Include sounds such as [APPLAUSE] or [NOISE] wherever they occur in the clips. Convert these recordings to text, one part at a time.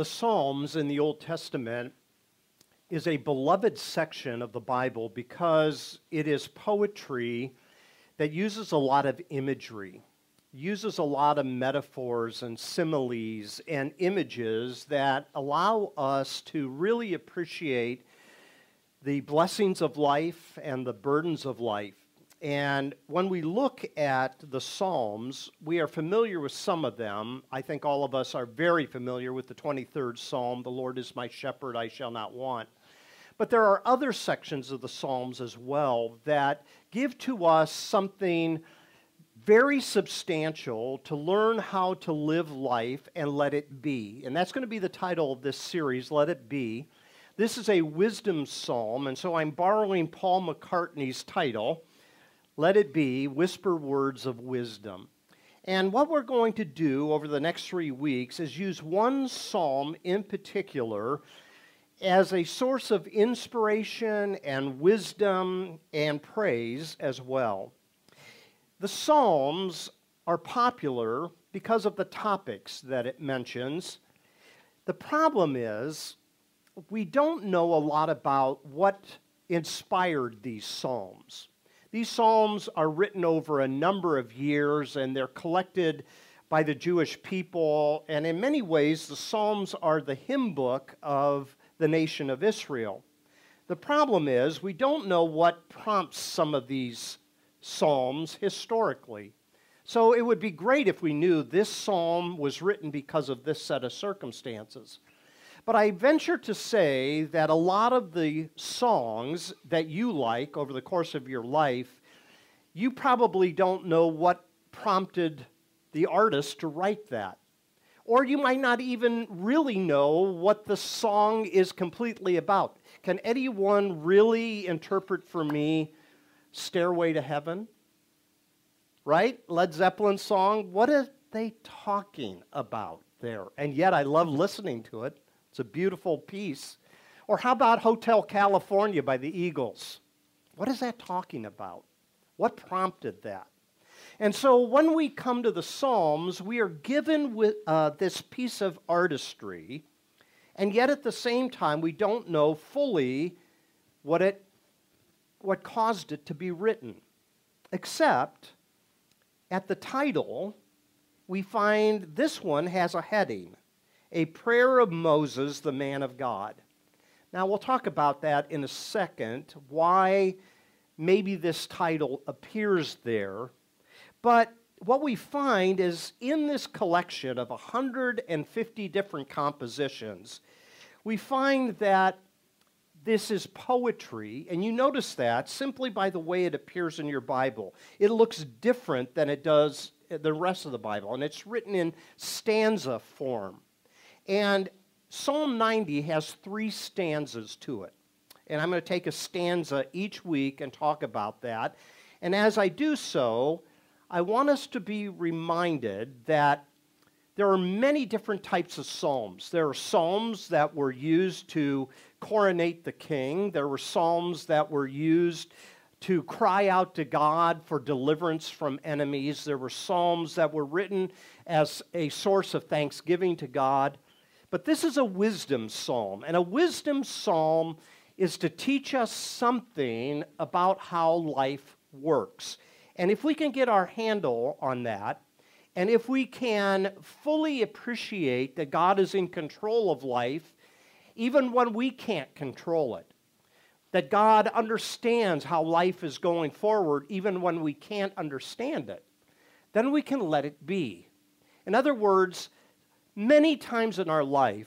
The Psalms in the Old Testament is a beloved section of the Bible because it is poetry that uses a lot of imagery, uses a lot of metaphors and similes and images that allow us to really appreciate the blessings of life and the burdens of life. And when we look at the Psalms, we are familiar with some of them. I think all of us are very familiar with the 23rd Psalm The Lord is my shepherd, I shall not want. But there are other sections of the Psalms as well that give to us something very substantial to learn how to live life and let it be. And that's going to be the title of this series, Let It Be. This is a wisdom psalm, and so I'm borrowing Paul McCartney's title let it be whisper words of wisdom. And what we're going to do over the next three weeks is use one psalm in particular as a source of inspiration and wisdom and praise as well. The Psalms are popular because of the topics that it mentions. The problem is, we don't know a lot about what inspired these Psalms. These Psalms are written over a number of years and they're collected by the Jewish people. And in many ways, the Psalms are the hymn book of the nation of Israel. The problem is, we don't know what prompts some of these Psalms historically. So it would be great if we knew this psalm was written because of this set of circumstances. But I venture to say that a lot of the songs that you like over the course of your life, you probably don't know what prompted the artist to write that. Or you might not even really know what the song is completely about. Can anyone really interpret for me Stairway to Heaven? Right? Led Zeppelin song. What are they talking about there? And yet I love listening to it. It's a beautiful piece. Or how about Hotel California by the Eagles? What is that talking about? What prompted that? And so when we come to the Psalms, we are given with uh, this piece of artistry, and yet at the same time, we don't know fully what, it, what caused it to be written. Except at the title, we find this one has a heading a prayer of Moses, the man of God. Now, we'll talk about that in a second, why maybe this title appears there. But what we find is in this collection of 150 different compositions, we find that this is poetry, and you notice that simply by the way it appears in your Bible. It looks different than it does the rest of the Bible, and it's written in stanza form. And Psalm 90 has three stanzas to it. And I'm going to take a stanza each week and talk about that. And as I do so, I want us to be reminded that there are many different types of psalms. There are psalms that were used to coronate the king, there were psalms that were used to cry out to God for deliverance from enemies, there were psalms that were written as a source of thanksgiving to God. But this is a wisdom psalm, and a wisdom psalm is to teach us something about how life works. And if we can get our handle on that, and if we can fully appreciate that God is in control of life, even when we can't control it, that God understands how life is going forward, even when we can't understand it, then we can let it be. In other words, Many times in our life,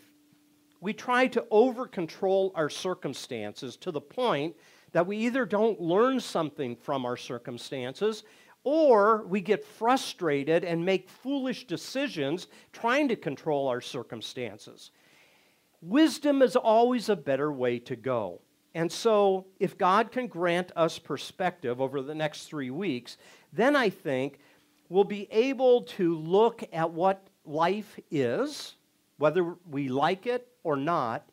we try to over control our circumstances to the point that we either don't learn something from our circumstances or we get frustrated and make foolish decisions trying to control our circumstances. Wisdom is always a better way to go. And so, if God can grant us perspective over the next three weeks, then I think we'll be able to look at what life is, whether we like it or not,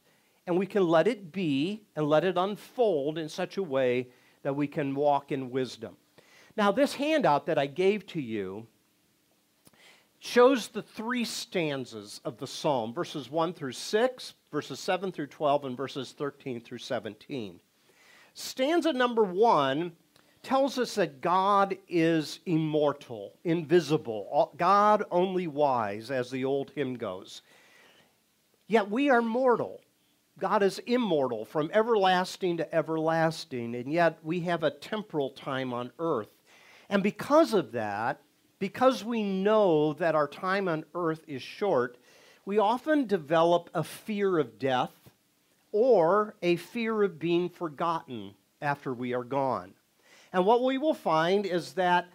and we can let it be and let it unfold in such a way that we can walk in wisdom. Now, this handout that I gave to you shows the three stanzas of the psalm verses 1 through 6, verses 7 through 12, and verses 13 through 17. Stanza number 1 tells us that God is immortal, invisible, uh, God only wise, as the old hymn goes. Yet we are mortal. God is immortal from everlasting to everlasting, and yet we have a temporal time on earth. And because of that, because we know that our time on earth is short, we often develop a fear of death or a fear of being forgotten after we are gone. And what we will find is that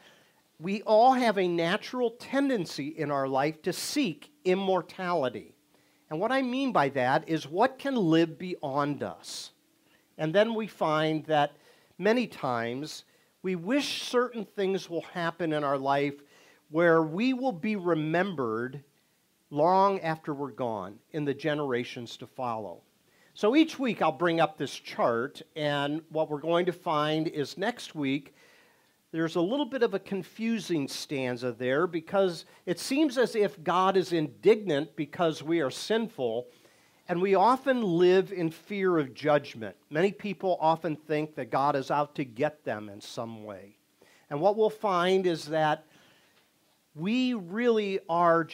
we all have a natural tendency in our life to seek immortality. And what I mean by that is what can live beyond us. And then we find that many times we wish certain things will happen in our life where we will be remembered long after we're gone in the generations to follow. So each week I'll bring up this chart, and what we're going to find is next week there's a little bit of a confusing stanza there because it seems as if God is indignant because we are sinful, and we often live in fear of judgment. Many people often think that God is out to get them in some way. And what we'll find is that we really are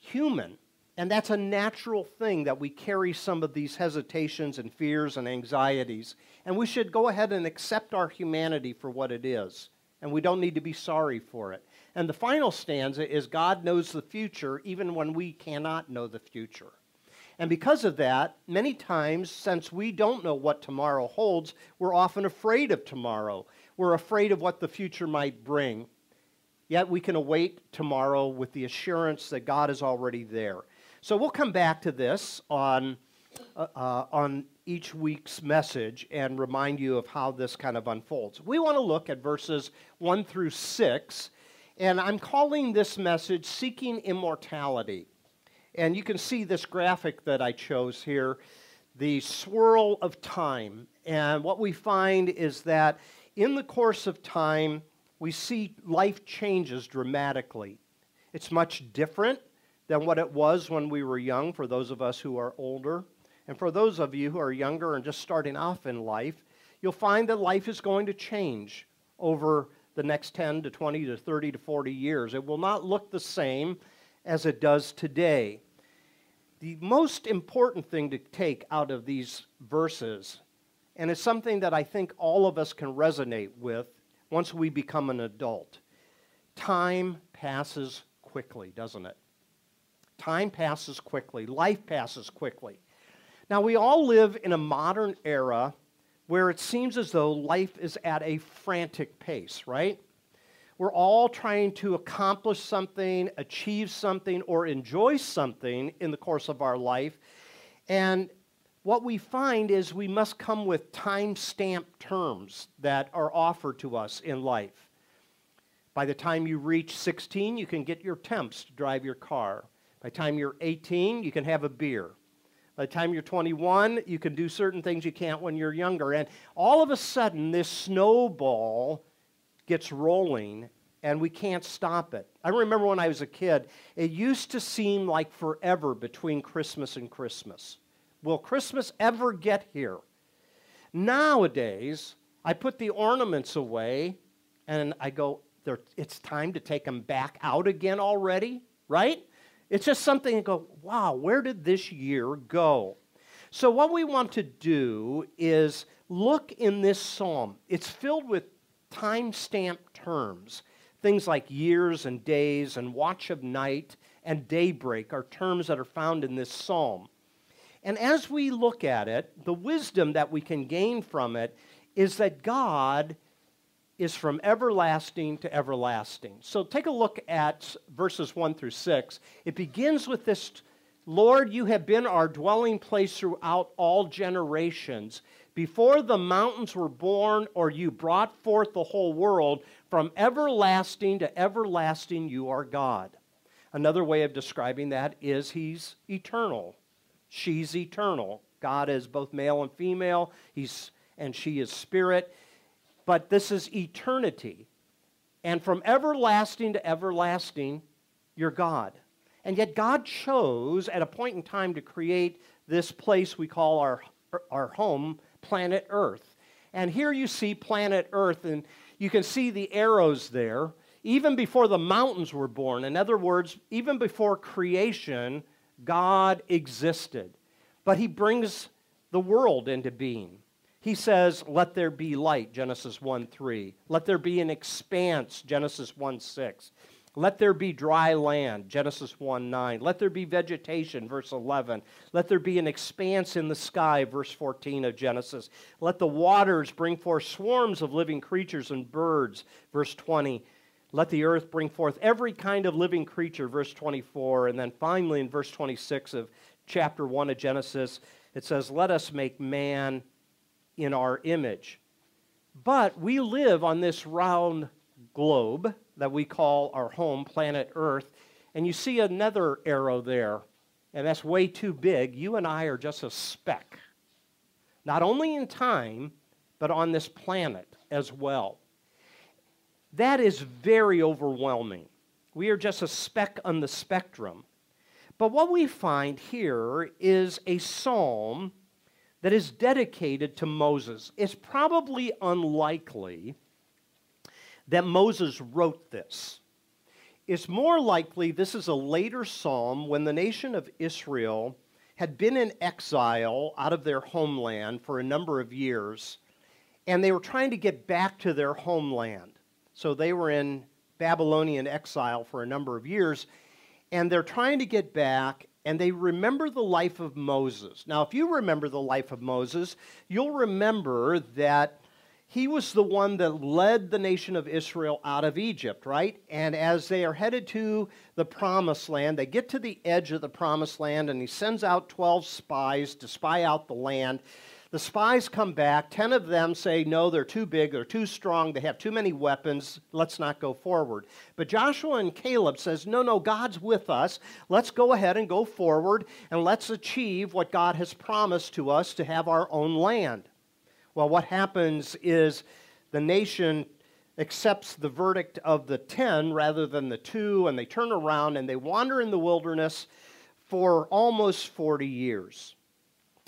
human. And that's a natural thing that we carry some of these hesitations and fears and anxieties. And we should go ahead and accept our humanity for what it is. And we don't need to be sorry for it. And the final stanza is God knows the future even when we cannot know the future. And because of that, many times, since we don't know what tomorrow holds, we're often afraid of tomorrow. We're afraid of what the future might bring. Yet we can await tomorrow with the assurance that God is already there. So we'll come back to this on, uh, uh, on each week's message and remind you of how this kind of unfolds. We want to look at verses 1 through 6, and I'm calling this message Seeking Immortality. And you can see this graphic that I chose here the swirl of time. And what we find is that in the course of time, we see life changes dramatically. It's much different than what it was when we were young for those of us who are older. And for those of you who are younger and just starting off in life, you'll find that life is going to change over the next 10 to 20 to 30 to 40 years. It will not look the same as it does today. The most important thing to take out of these verses, and it's something that I think all of us can resonate with, once we become an adult. Time passes quickly, doesn't it? Time passes quickly. Life passes quickly. Now, we all live in a modern era where it seems as though life is at a frantic pace, right? We're all trying to accomplish something, achieve something, or enjoy something in the course of our life. And what we find is we must come with time stamped terms that are offered to us in life. By the time you reach 16, you can get your temps to drive your car. By the time you're 18, you can have a beer. By the time you're 21, you can do certain things you can't when you're younger. And all of a sudden, this snowball gets rolling and we can't stop it. I remember when I was a kid, it used to seem like forever between Christmas and Christmas. Will Christmas ever get here? Nowadays, I put the ornaments away and I go, it's time to take them back out again already, right? It's just something to go, wow, where did this year go? So, what we want to do is look in this psalm. It's filled with time stamped terms. Things like years and days and watch of night and daybreak are terms that are found in this psalm. And as we look at it, the wisdom that we can gain from it is that God is from everlasting to everlasting. So take a look at verses 1 through 6. It begins with this Lord, you have been our dwelling place throughout all generations. Before the mountains were born, or you brought forth the whole world, from everlasting to everlasting, you are God. Another way of describing that is He's eternal. She's eternal. God is both male and female, he's, and she is spirit. But this is eternity. And from everlasting to everlasting, you're God. And yet, God chose at a point in time to create this place we call our, our home, planet Earth. And here you see planet Earth, and you can see the arrows there. Even before the mountains were born, in other words, even before creation, God existed. But He brings the world into being. He says, Let there be light, Genesis 1 3. Let there be an expanse, Genesis 1 6. Let there be dry land, Genesis 1 9. Let there be vegetation, verse 11. Let there be an expanse in the sky, verse 14 of Genesis. Let the waters bring forth swarms of living creatures and birds, verse 20. Let the earth bring forth every kind of living creature, verse 24. And then finally, in verse 26 of chapter 1 of Genesis, it says, Let us make man in our image. But we live on this round globe that we call our home, planet Earth. And you see another arrow there, and that's way too big. You and I are just a speck, not only in time, but on this planet as well. That is very overwhelming. We are just a speck on the spectrum. But what we find here is a psalm that is dedicated to Moses. It's probably unlikely that Moses wrote this. It's more likely this is a later psalm when the nation of Israel had been in exile out of their homeland for a number of years, and they were trying to get back to their homeland. So they were in Babylonian exile for a number of years, and they're trying to get back, and they remember the life of Moses. Now, if you remember the life of Moses, you'll remember that he was the one that led the nation of Israel out of Egypt, right? And as they are headed to the promised land, they get to the edge of the promised land, and he sends out 12 spies to spy out the land. The spies come back. 10 of them say, No, they're too big, they're too strong, they have too many weapons, let's not go forward. But Joshua and Caleb says, No, no, God's with us. Let's go ahead and go forward, and let's achieve what God has promised to us to have our own land. Well, what happens is the nation accepts the verdict of the 10 rather than the two, and they turn around and they wander in the wilderness for almost 40 years.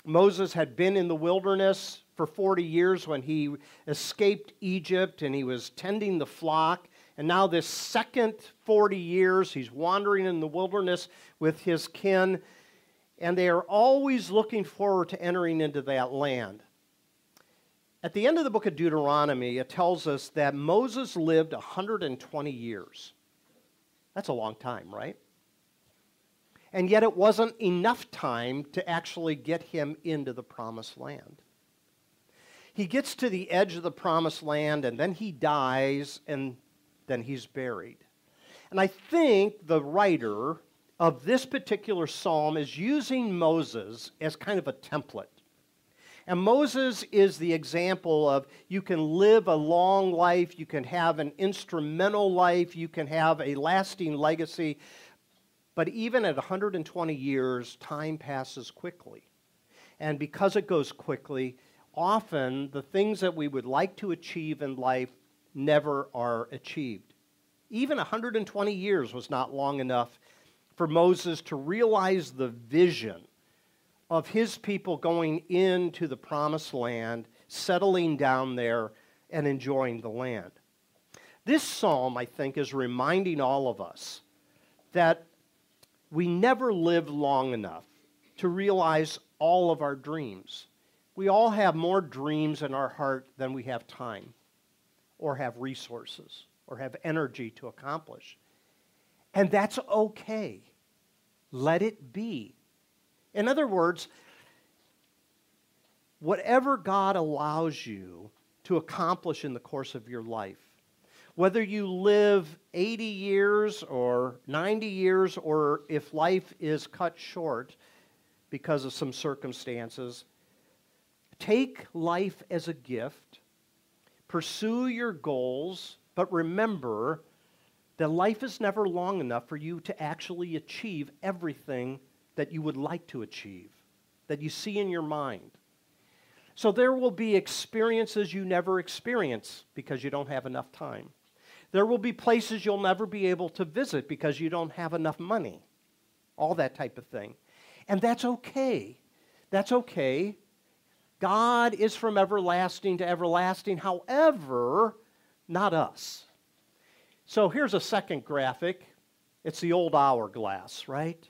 Moses had been in the wilderness for 40 years when he escaped Egypt and he was tending the flock. And now, this second 40 years, he's wandering in the wilderness with his kin, and they are always looking forward to entering into that land. At the end of the book of Deuteronomy, it tells us that Moses lived 120 years. That's a long time, right? And yet it wasn't enough time to actually get him into the promised land. He gets to the edge of the promised land and then he dies and then he's buried. And I think the writer of this particular psalm is using Moses as kind of a template and Moses is the example of you can live a long life, you can have an instrumental life, you can have a lasting legacy. But even at 120 years, time passes quickly. And because it goes quickly, often the things that we would like to achieve in life never are achieved. Even 120 years was not long enough for Moses to realize the vision of his people going into the promised land, settling down there, and enjoying the land. This psalm, I think, is reminding all of us that we never live long enough to realize all of our dreams. We all have more dreams in our heart than we have time, or have resources, or have energy to accomplish. And that's okay. Let it be. In other words, whatever God allows you to accomplish in the course of your life, whether you live 80 years or 90 years, or if life is cut short because of some circumstances, take life as a gift, pursue your goals, but remember that life is never long enough for you to actually achieve everything that you would like to achieve, that you see in your mind. So there will be experiences you never experience because you don't have enough time. There will be places you'll never be able to visit because you don't have enough money. All that type of thing. And that's okay. That's okay. God is from everlasting to everlasting. However, not us. So here's a second graphic. It's the old hourglass, right?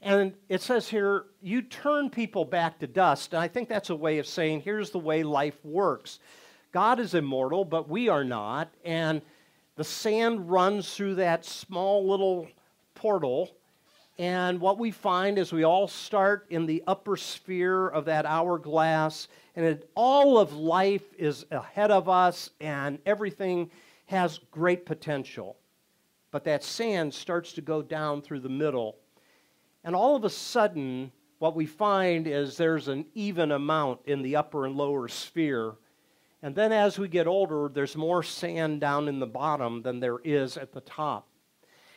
And it says here, you turn people back to dust. And I think that's a way of saying, here's the way life works. God is immortal, but we are not. And the sand runs through that small little portal. And what we find is we all start in the upper sphere of that hourglass, and it, all of life is ahead of us, and everything has great potential. But that sand starts to go down through the middle. And all of a sudden, what we find is there's an even amount in the upper and lower sphere. And then as we get older, there's more sand down in the bottom than there is at the top.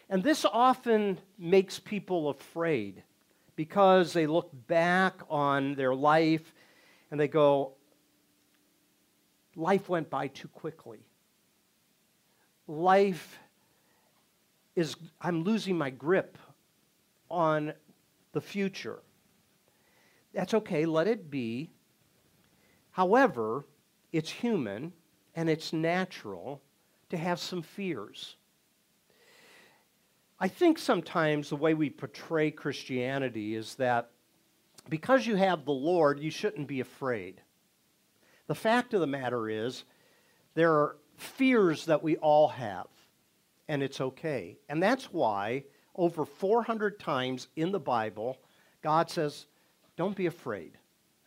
And this often makes people afraid because they look back on their life and they go, Life went by too quickly. Life is, I'm losing my grip on the future. That's okay, let it be. However, it's human and it's natural to have some fears. I think sometimes the way we portray Christianity is that because you have the Lord, you shouldn't be afraid. The fact of the matter is, there are fears that we all have, and it's okay. And that's why over 400 times in the Bible, God says, Don't be afraid.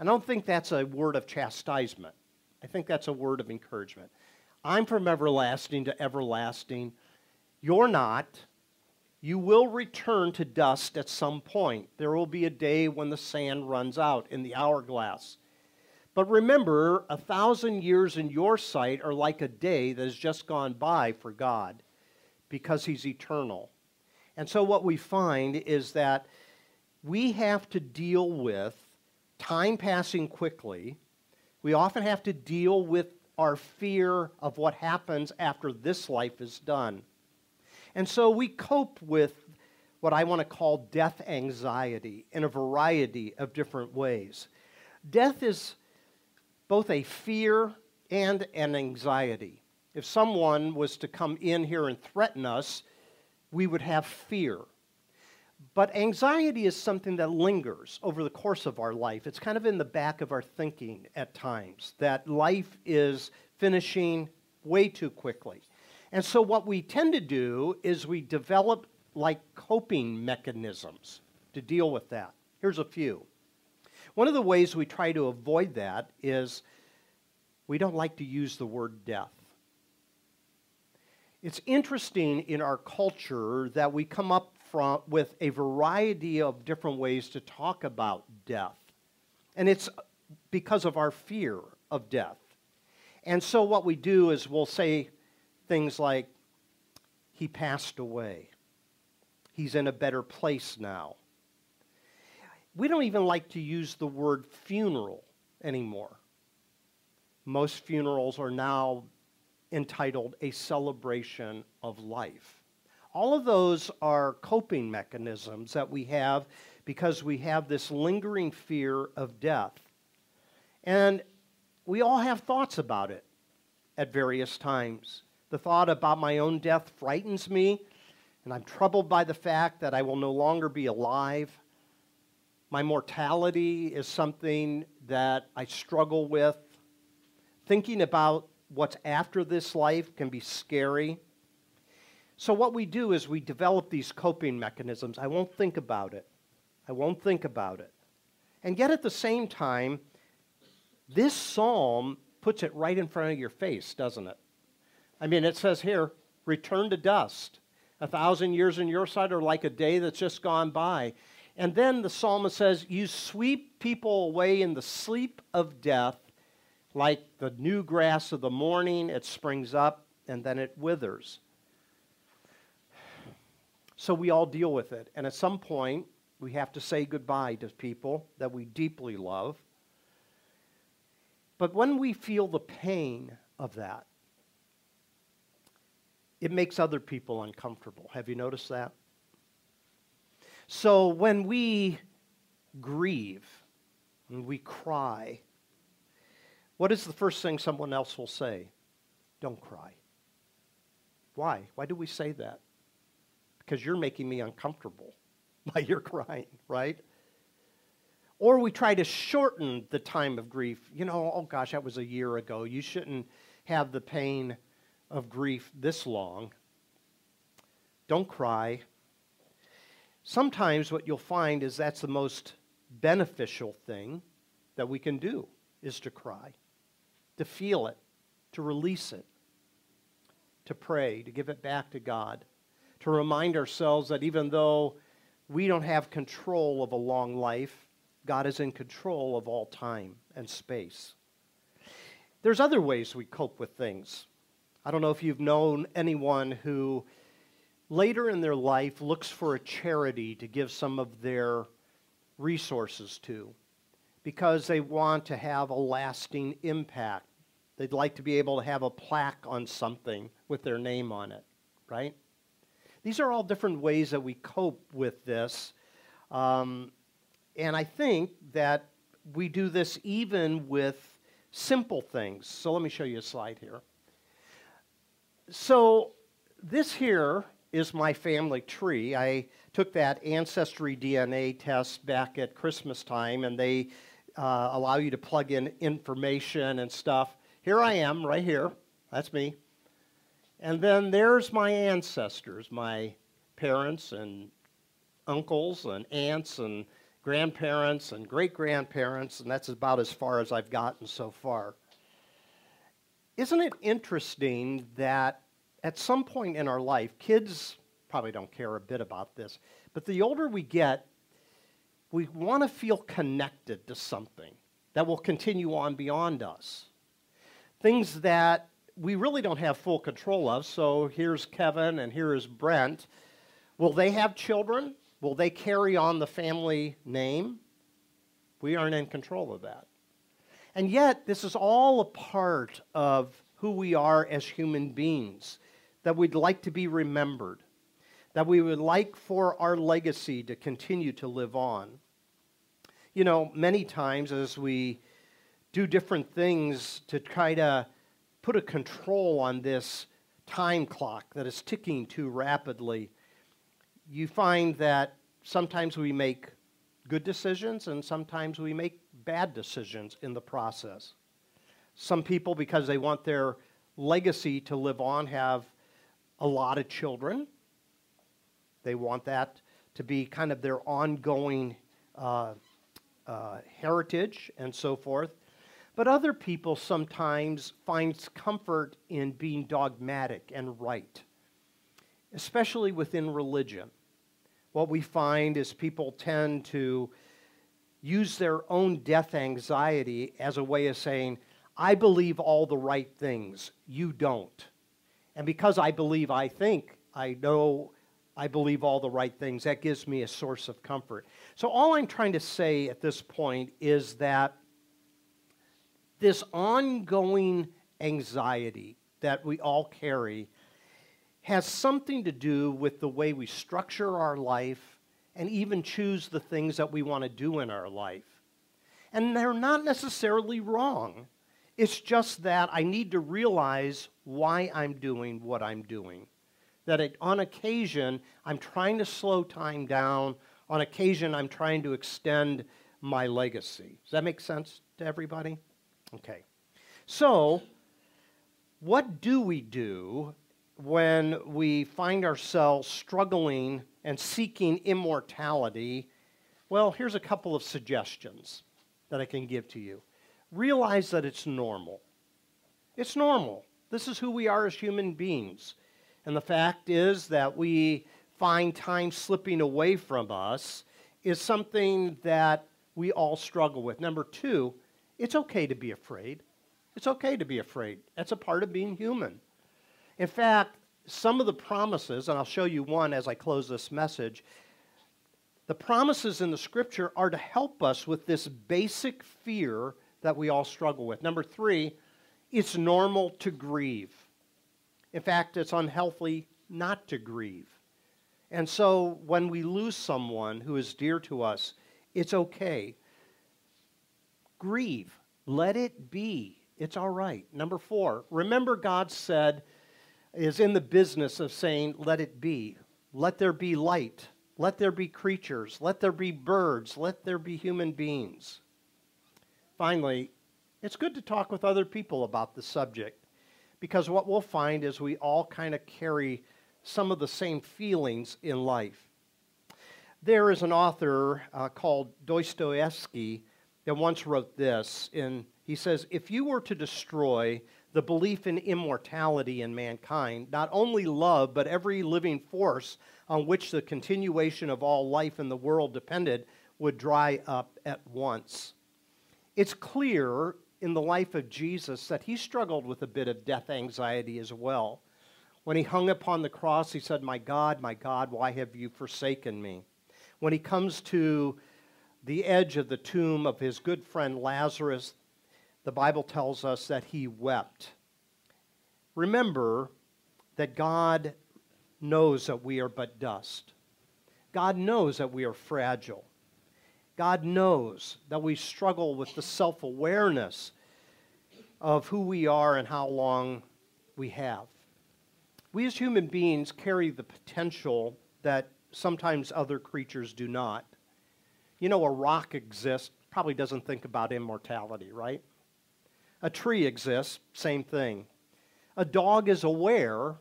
I don't think that's a word of chastisement. I think that's a word of encouragement. I'm from everlasting to everlasting. You're not. You will return to dust at some point. There will be a day when the sand runs out in the hourglass. But remember, a thousand years in your sight are like a day that has just gone by for God because He's eternal. And so what we find is that we have to deal with time passing quickly. We often have to deal with our fear of what happens after this life is done. And so we cope with what I want to call death anxiety in a variety of different ways. Death is both a fear and an anxiety. If someone was to come in here and threaten us, we would have fear. But anxiety is something that lingers over the course of our life. It's kind of in the back of our thinking at times that life is finishing way too quickly. And so, what we tend to do is we develop like coping mechanisms to deal with that. Here's a few. One of the ways we try to avoid that is we don't like to use the word death. It's interesting in our culture that we come up from, with a variety of different ways to talk about death. And it's because of our fear of death. And so what we do is we'll say things like, he passed away. He's in a better place now. We don't even like to use the word funeral anymore. Most funerals are now entitled A Celebration of Life. All of those are coping mechanisms that we have because we have this lingering fear of death. And we all have thoughts about it at various times. The thought about my own death frightens me, and I'm troubled by the fact that I will no longer be alive. My mortality is something that I struggle with. Thinking about what's after this life can be scary. So, what we do is we develop these coping mechanisms. I won't think about it. I won't think about it. And yet, at the same time, this psalm puts it right in front of your face, doesn't it? I mean, it says here, return to dust. A thousand years in your sight are like a day that's just gone by. And then the psalmist says, You sweep people away in the sleep of death like the new grass of the morning, it springs up and then it withers. So we all deal with it. And at some point, we have to say goodbye to people that we deeply love. But when we feel the pain of that, it makes other people uncomfortable. Have you noticed that? So when we grieve and we cry, what is the first thing someone else will say? Don't cry. Why? Why do we say that? Because you're making me uncomfortable [LAUGHS] by your crying, right? Or we try to shorten the time of grief. You know, oh gosh, that was a year ago. You shouldn't have the pain of grief this long. Don't cry. Sometimes what you'll find is that's the most beneficial thing that we can do is to cry, to feel it, to release it, to pray, to give it back to God, to remind ourselves that even though we don't have control of a long life, God is in control of all time and space. There's other ways we cope with things. I don't know if you've known anyone who later in their life looks for a charity to give some of their resources to because they want to have a lasting impact. They'd like to be able to have a plaque on something with their name on it, right? These are all different ways that we cope with this. Um, and I think that we do this even with simple things. So let me show you a slide here. So this here is my family tree. I took that Ancestry DNA test back at Christmas time, and they uh, allow you to plug in information and stuff. Here I am, right here. That's me. And then there's my ancestors, my parents and uncles and aunts and grandparents and great grandparents, and that's about as far as I've gotten so far. Isn't it interesting that at some point in our life, kids probably don't care a bit about this, but the older we get, we want to feel connected to something that will continue on beyond us. Things that we really don't have full control of. So here's Kevin and here is Brent. Will they have children? Will they carry on the family name? We aren't in control of that. And yet, this is all a part of who we are as human beings that we'd like to be remembered, that we would like for our legacy to continue to live on. You know, many times as we do different things to try to put a control on this time clock that is ticking too rapidly, you find that sometimes we make good decisions and sometimes we make bad decisions in the process. Some people, because they want their legacy to live on, have a lot of children. They want that to be kind of their ongoing uh, uh, heritage and so forth. But other people sometimes find comfort in being dogmatic and right, especially within religion. What we find is people tend to use their own death anxiety as a way of saying, I believe all the right things, you don't. And because I believe I think, I know I believe all the right things, that gives me a source of comfort. So, all I'm trying to say at this point is that this ongoing anxiety that we all carry has something to do with the way we structure our life and even choose the things that we want to do in our life. And they're not necessarily wrong. It's just that I need to realize why I'm doing what I'm doing. That it, on occasion, I'm trying to slow time down. On occasion, I'm trying to extend my legacy. Does that make sense to everybody? Okay. So, what do we do when we find ourselves struggling and seeking immortality? Well, here's a couple of suggestions that I can give to you realize that it's normal. It's normal. This is who we are as human beings. And the fact is that we find time slipping away from us is something that we all struggle with. Number two, it's okay to be afraid. It's okay to be afraid. That's a part of being human. In fact, some of the promises, and I'll show you one as I close this message, the promises in the scripture are to help us with this basic fear that we all struggle with. Number three, it's normal to grieve. In fact, it's unhealthy not to grieve. And so when we lose someone who is dear to us, it's okay. Grieve. Let it be. It's all right. Number four, remember God said, is in the business of saying, let it be. Let there be light. Let there be creatures. Let there be birds. Let there be human beings. Finally, it's good to talk with other people about the subject because what we'll find is we all kind of carry some of the same feelings in life. There is an author uh, called Dostoevsky that once wrote this, and he says, If you were to destroy the belief in immortality in mankind, not only love, but every living force on which the continuation of all life in the world depended would dry up at once. It's clear in the life of Jesus that he struggled with a bit of death anxiety as well. When he hung upon the cross, he said, My God, my God, why have you forsaken me? When he comes to the edge of the tomb of his good friend Lazarus, the Bible tells us that he wept. Remember that God knows that we are but dust. God knows that we are fragile. God knows that we struggle with the self awareness of who we are and how long we have. We as human beings carry the potential that sometimes other creatures do not. You know, a rock exists, probably doesn't think about immortality, right? A tree exists, same thing. A dog is aware,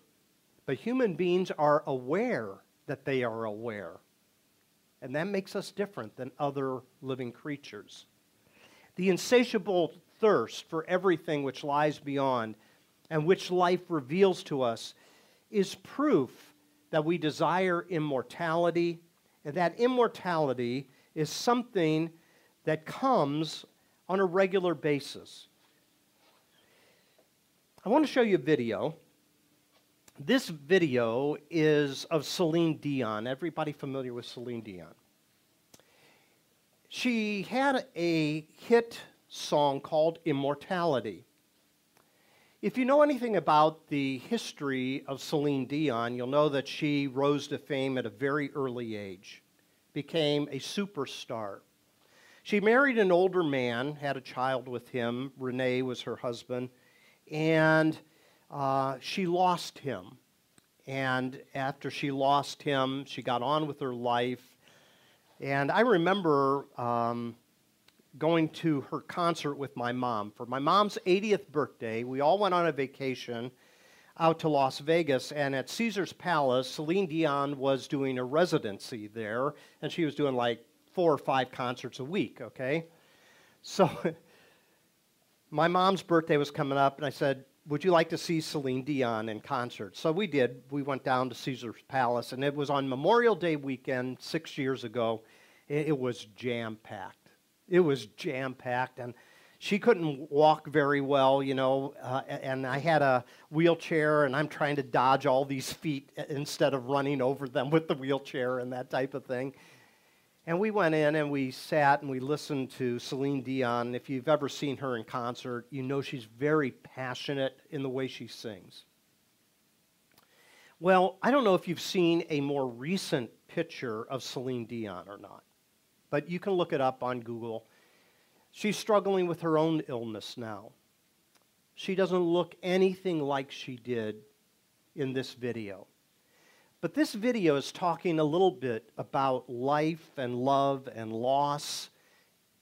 but human beings are aware that they are aware. And that makes us different than other living creatures. The insatiable thirst for everything which lies beyond and which life reveals to us is proof that we desire immortality, and that immortality is something that comes on a regular basis. I want to show you a video. This video is of Celine Dion. Everybody familiar with Celine Dion? She had a hit song called Immortality. If you know anything about the history of Celine Dion, you'll know that she rose to fame at a very early age, became a superstar. She married an older man, had a child with him. Rene was her husband, and uh, she lost him. And after she lost him, she got on with her life. And I remember um, going to her concert with my mom. For my mom's 80th birthday, we all went on a vacation out to Las Vegas, and at Caesar's Palace, Celine Dion was doing a residency there, and she was doing like four or five concerts a week, okay? So [LAUGHS] my mom's birthday was coming up, and I said, Would you like to see Celine Dion in concert? So we did. We went down to Caesar's Palace, and it was on Memorial Day weekend six years ago. It was jam packed it was jam packed, and she couldn't walk very well, you know. Uh, and I had a wheelchair, and I'm trying to dodge all these feet instead of running over them with the wheelchair and that type of thing. And we went in and we sat and we listened to Celine Dion. If you've ever seen her in concert, you know she's very passionate in the way she sings. Well, I don't know if you've seen a more recent picture of Celine Dion or not but you can look it up on Google. She's struggling with her own illness now. She doesn't look anything like she did in this video. But this video is talking a little bit about life and love and loss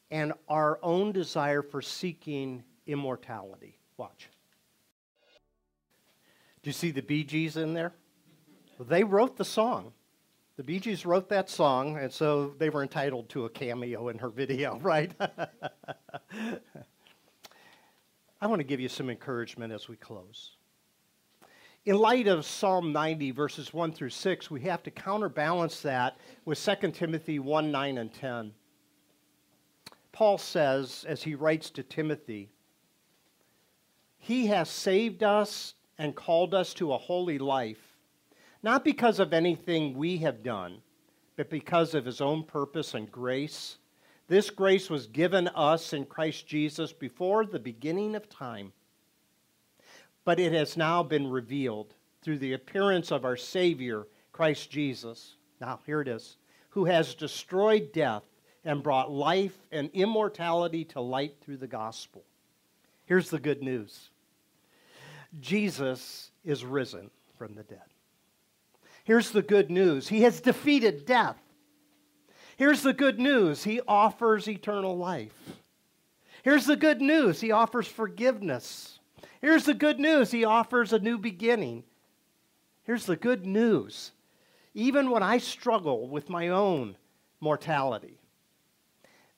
and our own desire for seeking immortality. Watch. Do you see the Bee Gees in there? They wrote the song. The Bee Gees wrote that song, and so they were entitled to a cameo in her video, [LAUGHS] right? I want to give you some encouragement as we close. In light of Psalm 90, verses 1 through 6, we have to counterbalance that with 2 Timothy 1 9 and 10. Paul says, as he writes to Timothy, He has saved us and called us to a holy life not because of anything we have done, but because of his own purpose and grace. This grace was given us in Christ Jesus before the beginning of time, but it has now been revealed through the appearance of our Savior, Christ Jesus. Now, here it is who has destroyed death and brought life and immortality to light through the gospel. Here's the good news Jesus is risen from the dead. Here's the good news He has defeated death. Here's the good news He offers eternal life. Here's the good news He offers forgiveness. Here's the good news He offers a new beginning. Here's the good news even when I struggle with my own mortality,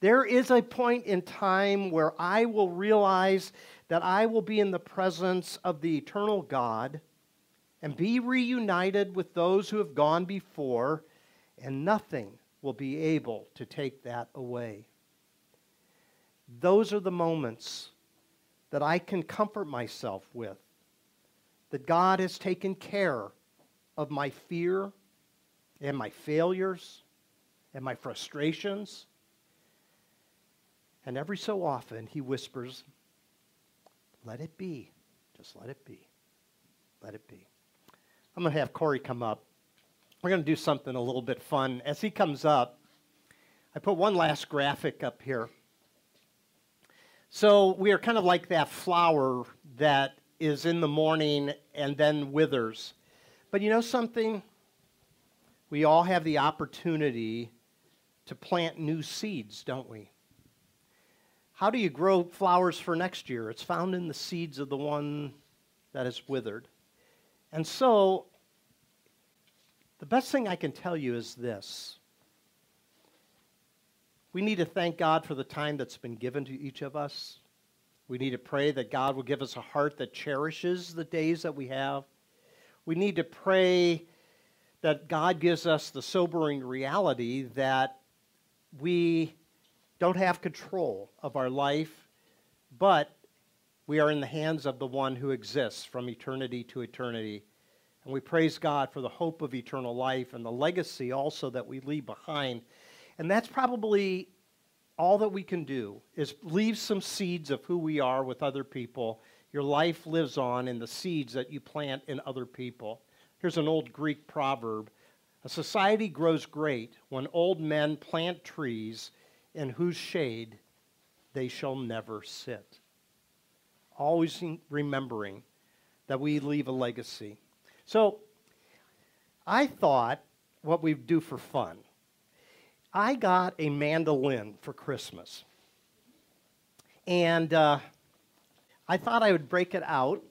there is a point in time where I will realize that I will be in the presence of the eternal God and be reunited with those who have gone before, and nothing will be able to take that away. Those are the moments that I can comfort myself with that God has taken care of my fear and my failures and my frustrations. And every so often, he whispers, Let it be. Just let it be. Let it be. I'm going to have Corey come up. We're going to do something a little bit fun. As he comes up, I put one last graphic up here. So we are kind of like that flower that is in the morning and then withers. But you know something? we all have the opportunity to plant new seeds, don't we? How do you grow flowers for next year? It's found in the seeds of the one that is withered. And so, the best thing I can tell you is this. We need to thank God for the time that's been given to each of us. We need to pray that God will give us a heart that cherishes the days that we have. We need to pray that God gives us the sobering reality that we don't have control of our life, but we are in the hands of the one who exists from eternity to eternity. And we praise God for the hope of eternal life and the legacy also that we leave behind. And that's probably all that we can do is leave some seeds of who we are with other people. Your life lives on in the seeds that you plant in other people. Here's an old Greek proverb A society grows great when old men plant trees in whose shade they shall never sit. Always remembering that we leave a legacy. So, I thought what we'd do for fun. I got a mandolin for Christmas. And uh, I thought I would break it out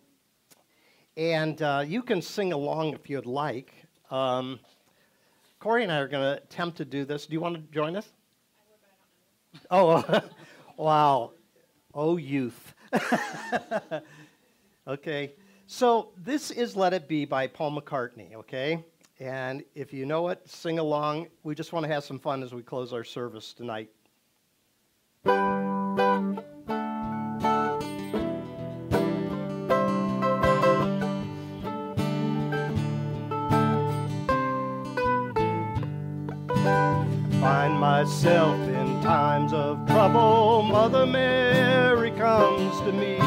and uh, you can sing along if you'd like. Um, Corey and I are going to attempt to do this. Do you want to join us? Oh, [LAUGHS] wow. Oh, youth. [LAUGHS] okay. So this is Let It Be by Paul McCartney, okay? And if you know it, sing along. We just want to have some fun as we close our service tonight. Find myself in times of trouble, Mother Mary to me,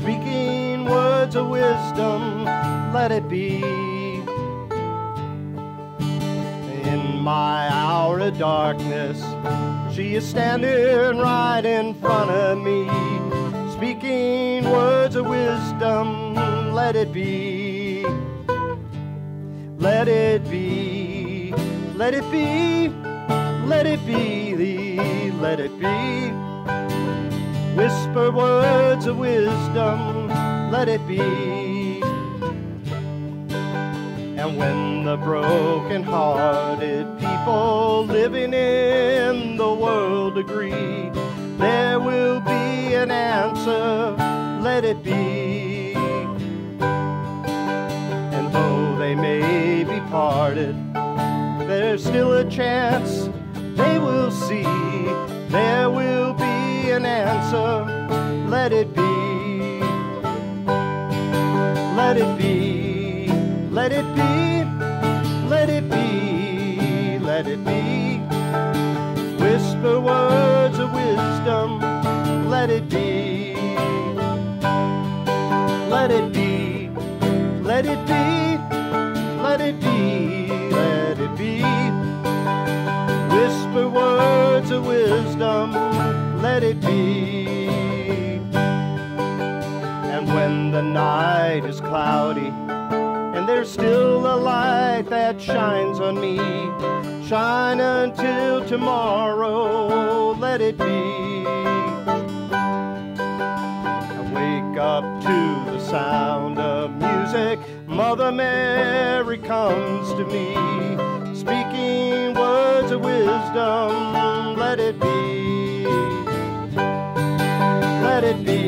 speaking words of wisdom, let it be. In my hour of darkness, she is standing right in front of me, speaking words of wisdom, let it be. Let it be, let it be. Let it be thee, let it be. Whisper words of wisdom, let it be. And when the broken-hearted people living in the world agree, there will be an answer, let it be. And though they may be parted, there's still a chance they will see there will an answer. Let it be. Let it be. Let it be. Let it be. Let it be. Whisper words of wisdom. Let it be. Let it be. Let it be. Let it be. Let it be. Whisper words of wisdom let it be. And when the night is cloudy, and there's still a light that shines on me, shine until tomorrow, let it be. I wake up to the sound of music, Mother Mary comes to me, speaking words of wisdom, let it be. Let it be,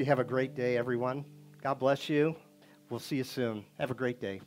hope you have a great day, everyone. God bless you. We'll see you soon. Have a great day.